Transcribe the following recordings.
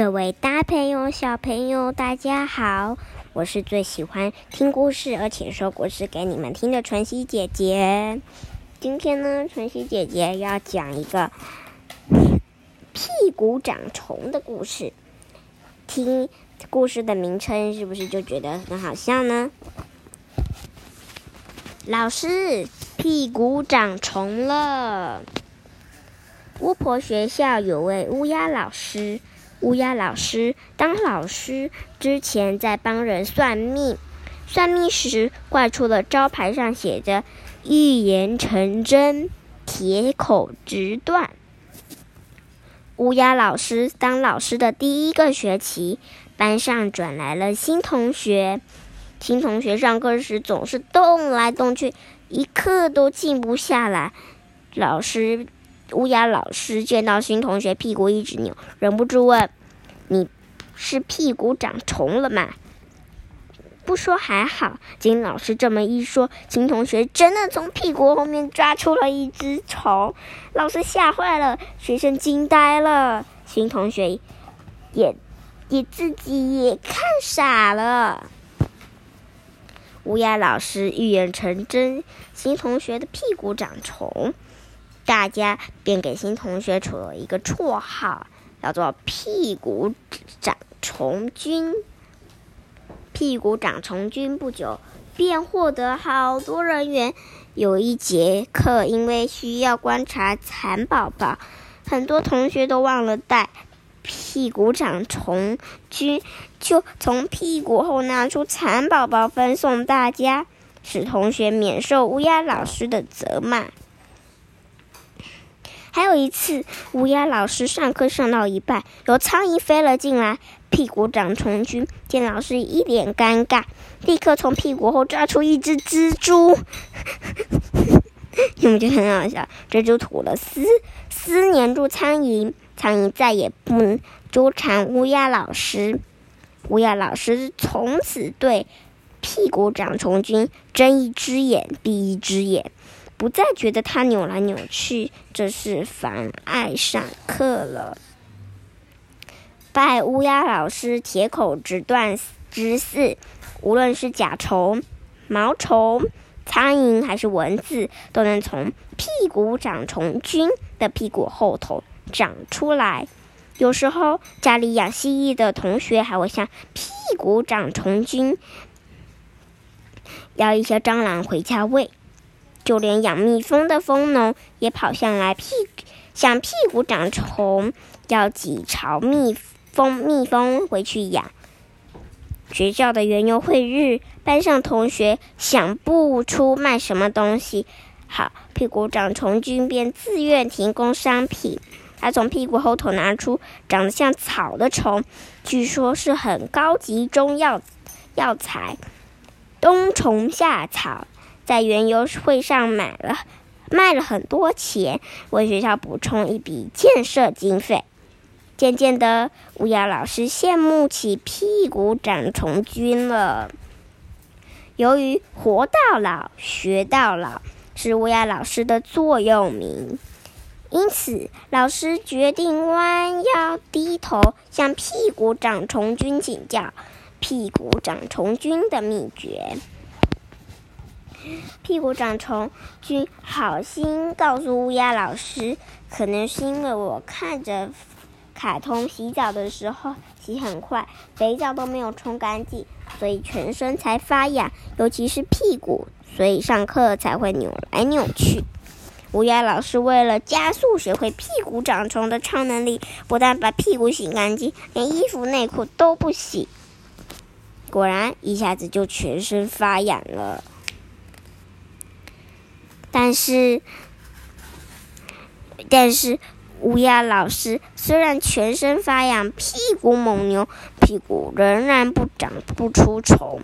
各位大朋友、小朋友，大家好！我是最喜欢听故事而且说故事给你们听的晨曦姐姐。今天呢，晨曦姐姐要讲一个屁股长虫的故事。听故事的名称，是不是就觉得很好笑呢？老师，屁股长虫了。巫婆学校有位乌鸦老师，乌鸦老师当老师之前在帮人算命，算命时挂出了招牌上写着“预言成真，铁口直断”。乌鸦老师当老师的第一个学期，班上转来了新同学，新同学上课时总是动来动去，一刻都静不下来，老师。乌鸦老师见到新同学屁股一直扭，忍不住问：“你是屁股长虫了吗？”不说还好，经老师这么一说，新同学真的从屁股后面抓出了一只虫，老师吓坏了，学生惊呆了，新同学也也自己也看傻了。乌鸦老师预言成真，新同学的屁股长虫。大家便给新同学取了一个绰号，叫做“屁股长虫君”。屁股长虫君不久便获得好多人缘。有一节课，因为需要观察蚕宝宝，很多同学都忘了带。屁股长虫君就从屁股后拿出蚕宝宝分送大家，使同学免受乌鸦老师的责骂。还有一次，乌鸦老师上课上到一半，有苍蝇飞了进来。屁股长虫君见老师一脸尴尬，立刻从屁股后抓出一只蜘蛛。你们觉得很好笑？蜘蛛吐了丝，丝粘住苍蝇，苍蝇再也不能纠缠乌鸦老师。乌鸦老师从此对屁股长虫菌睁一只眼闭一只眼。不再觉得他扭来扭去，这是妨碍上课了。拜乌鸦老师铁口直断之四，无论是甲虫、毛虫、苍蝇还是蚊子，都能从屁股长虫菌的屁股后头长出来。有时候家里养蜥蜴的同学还会向屁股长虫菌要一些蟑螂回家喂。就连养蜜蜂的蜂农也跑向来屁向屁股长虫，要几巢蜜蜂蜜蜂回去养。学校的园游会日，班上同学想不出卖什么东西，好，屁股长虫君便自愿提供商品。他从屁股后头拿出长得像草的虫，据说是很高级中药药材，冬虫夏草。在园游会上买了，卖了很多钱，为学校补充一笔建设经费。渐渐的，乌鸦老师羡慕起屁股长虫君了。由于“活到老，学到老”是乌鸦老师的座右铭，因此老师决定弯腰低头向屁股长虫君请教屁股长虫君的秘诀。屁股长虫君好心告诉乌鸦老师，可能是因为我看着卡通洗澡的时候洗很快，肥皂都没有冲干净，所以全身才发痒，尤其是屁股，所以上课才会扭来扭去。乌鸦老师为了加速学会屁股长虫的超能力，不但把屁股洗干净，连衣服内裤都不洗，果然一下子就全身发痒了。但是，但是乌鸦老师虽然全身发痒，屁股猛牛，屁股仍然不长不出虫。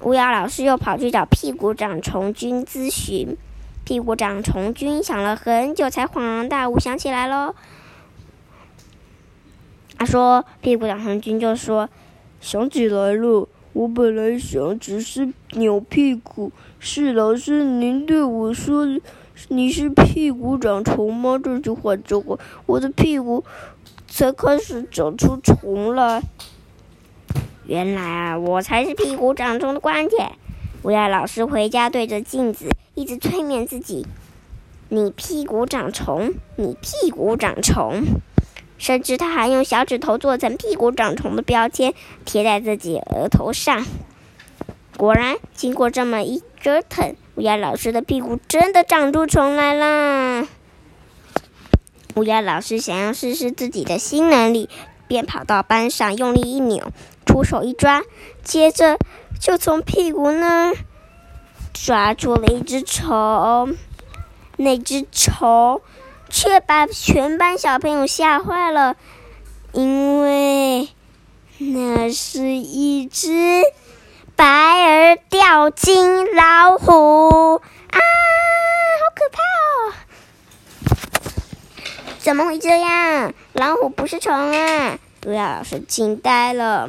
乌鸦老师又跑去找屁股长虫君咨询，屁股长虫君想了很久，才恍然大悟，想起来喽。他说：“屁股长虫君就说，想起来路。”我本来想只是扭屁股，是老师您对我说你是屁股长虫吗？这句话之后，我的屁股才开始长出虫来。原来啊，我才是屁股长虫的关键。乌鸦老师回家对着镜子一直催眠自己：“你屁股长虫，你屁股长虫。”甚至他还用小指头做成屁股长虫的标签，贴在自己额头上。果然，经过这么一折腾，乌鸦老师的屁股真的长出虫来了。乌鸦老师想要试试自己的新能力，便跑到班上，用力一扭，出手一抓，接着就从屁股那儿抓住了一只虫。那只虫。却把全班小朋友吓坏了，因为那是一只白耳吊金老虎啊！好可怕哦！怎么会这样？老虎不是虫啊！乌鸦老师惊呆了。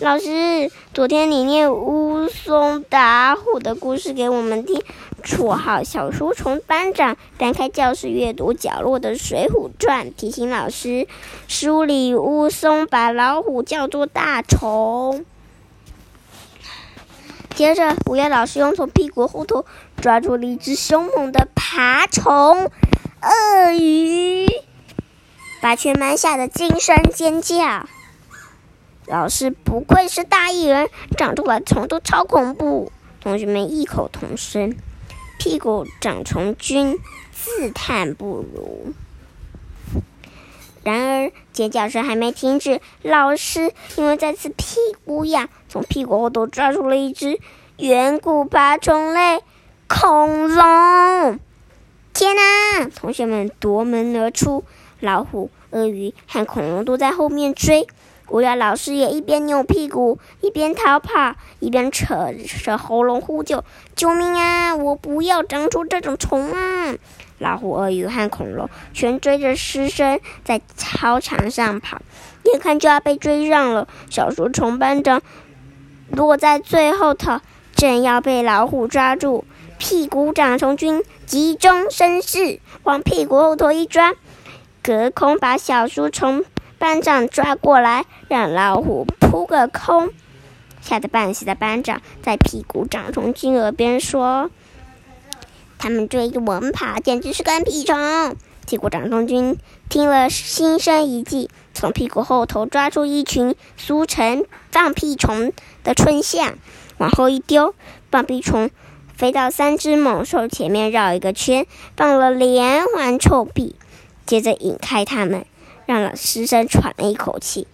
老师，昨天你念乌松打虎的故事给我们听。绰号小书虫班长翻开教室阅读角落的《水浒传》，提醒老师：书里乌松把老虎叫做大虫。接着，乌鸦老师用从屁股后头抓住了一只凶猛的爬虫——鳄鱼，把全班吓得惊声尖叫。老师不愧是大艺人，长出来虫都超恐怖。同学们异口同声。屁股长虫君自叹不如。然而尖叫声还没停止，老师因为再次屁股痒，从屁股后头抓出了一只远古爬虫类恐龙。天哪！同学们夺门而出，老虎、鳄鱼和恐龙都在后面追。乌鸦老师也一边扭屁股，一边逃跑，一边扯着喉咙呼救：“救命啊！我不要长出这种虫啊！”老虎、鳄鱼和恐龙全追着师生在操场上跑，眼看就要被追上了。小书虫班长落在最后头，正要被老虎抓住，屁股长虫君急中生智，往屁股后头一抓，隔空把小书虫。班长抓过来，让老虎扑个空。吓得半死的班长在屁股长虫君耳边说：“他们追着我们跑，简直是跟屁虫。”屁股长虫君听了，心生一计，从屁股后头抓出一群俗称放屁虫的春象，往后一丢，放屁虫飞到三只猛兽前面绕一个圈，放了连环臭屁，接着引开它们。让老师生喘了一口气。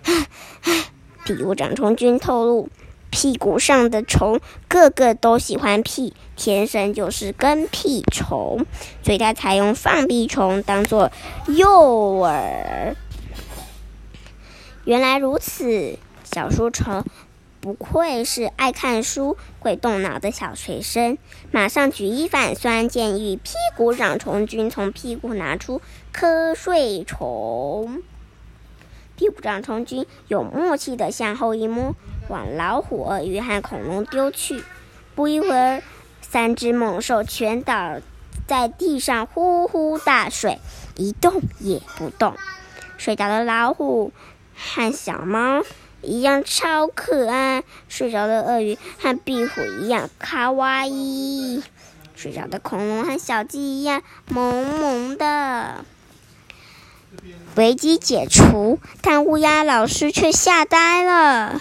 屁股长虫君透露，屁股上的虫个个都喜欢屁，天生就是跟屁虫，所以他才用放屁虫当做诱饵。原来如此，小书虫不愧是爱看书、会动脑的小学生，马上举一反三，建议屁股长虫君从屁股拿出。瞌睡虫，屁股长虫君有默契的向后一摸，往老虎、鳄鱼和恐龙丢去。不一会儿，三只猛兽全倒在地上，呼呼大睡，一动也不动。睡着的老虎和小猫一样超可爱，睡着的鳄鱼和壁虎一样卡哇伊，睡着的恐龙和小鸡一样萌萌的。危机解除，但乌鸦老师却吓呆了。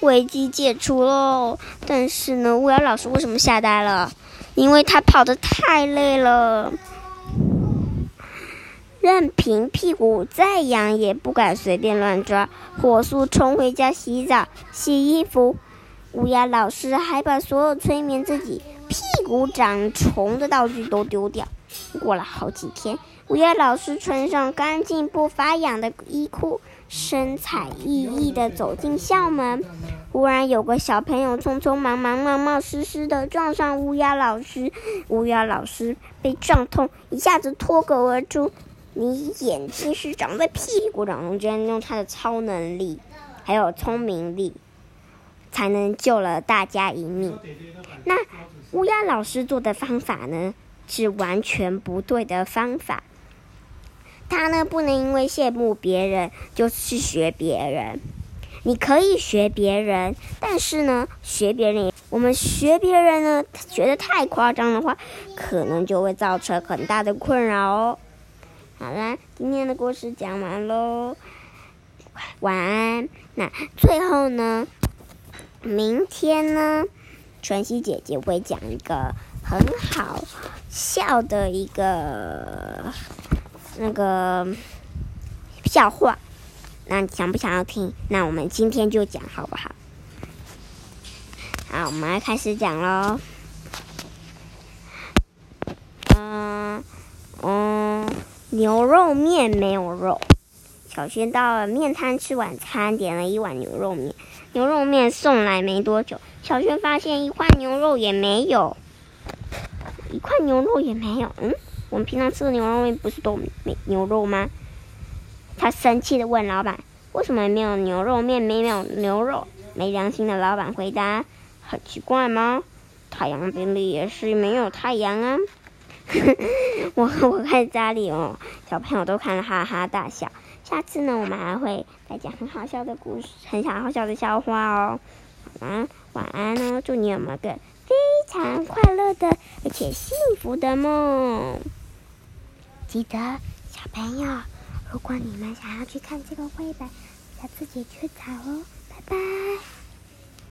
危机解除喽，但是呢，乌鸦老师为什么吓呆了？因为他跑得太累了，任凭屁股再痒，也不敢随便乱抓，火速冲回家洗澡、洗衣服。乌鸦老师还把所有催眠自己屁股长虫的道具都丢掉。过了好几天，乌鸦老师穿上干净不发痒的衣裤，神采奕奕地走进校门。忽然，有个小朋友匆匆忙忙、冒冒失失地撞上乌鸦老师，乌鸦老师被撞痛，一下子脱口而出：“你眼睛是长在屁股上，居然用他的超能力，还有聪明力，才能救了大家一命。”那乌鸦老师做的方法呢？是完全不对的方法。他呢，不能因为羡慕别人就去学别人。你可以学别人，但是呢，学别人，我们学别人呢，学的太夸张的话，可能就会造成很大的困扰哦。好啦，今天的故事讲完喽，晚安。那最后呢，明天呢，晨曦姐姐会讲一个很好笑的一个那个笑话。那你想不想要听？那我们今天就讲好不好？好，我们来开始讲喽。嗯嗯，牛肉面没有肉。小轩到了面摊吃晚餐，点了一碗牛肉面。牛肉面送来没多久，小轩发现一块牛肉也没有，一块牛肉也没有。嗯，我们平常吃的牛肉面不是都没牛肉吗？他生气的问老板：“为什么没有牛肉面？没有牛肉？”没良心的老板回答：“很奇怪吗？太阳饼里也是没有太阳啊！” 我 我看家里哦，小朋友都看了哈哈大笑。下次呢，我们还会再讲很好笑的故事，很想好笑的笑话哦。晚晚安哦，祝你有个非常快乐的而且幸福的梦。记得小朋友。如果你们想要去看这个绘本，要自己去找哦，拜拜。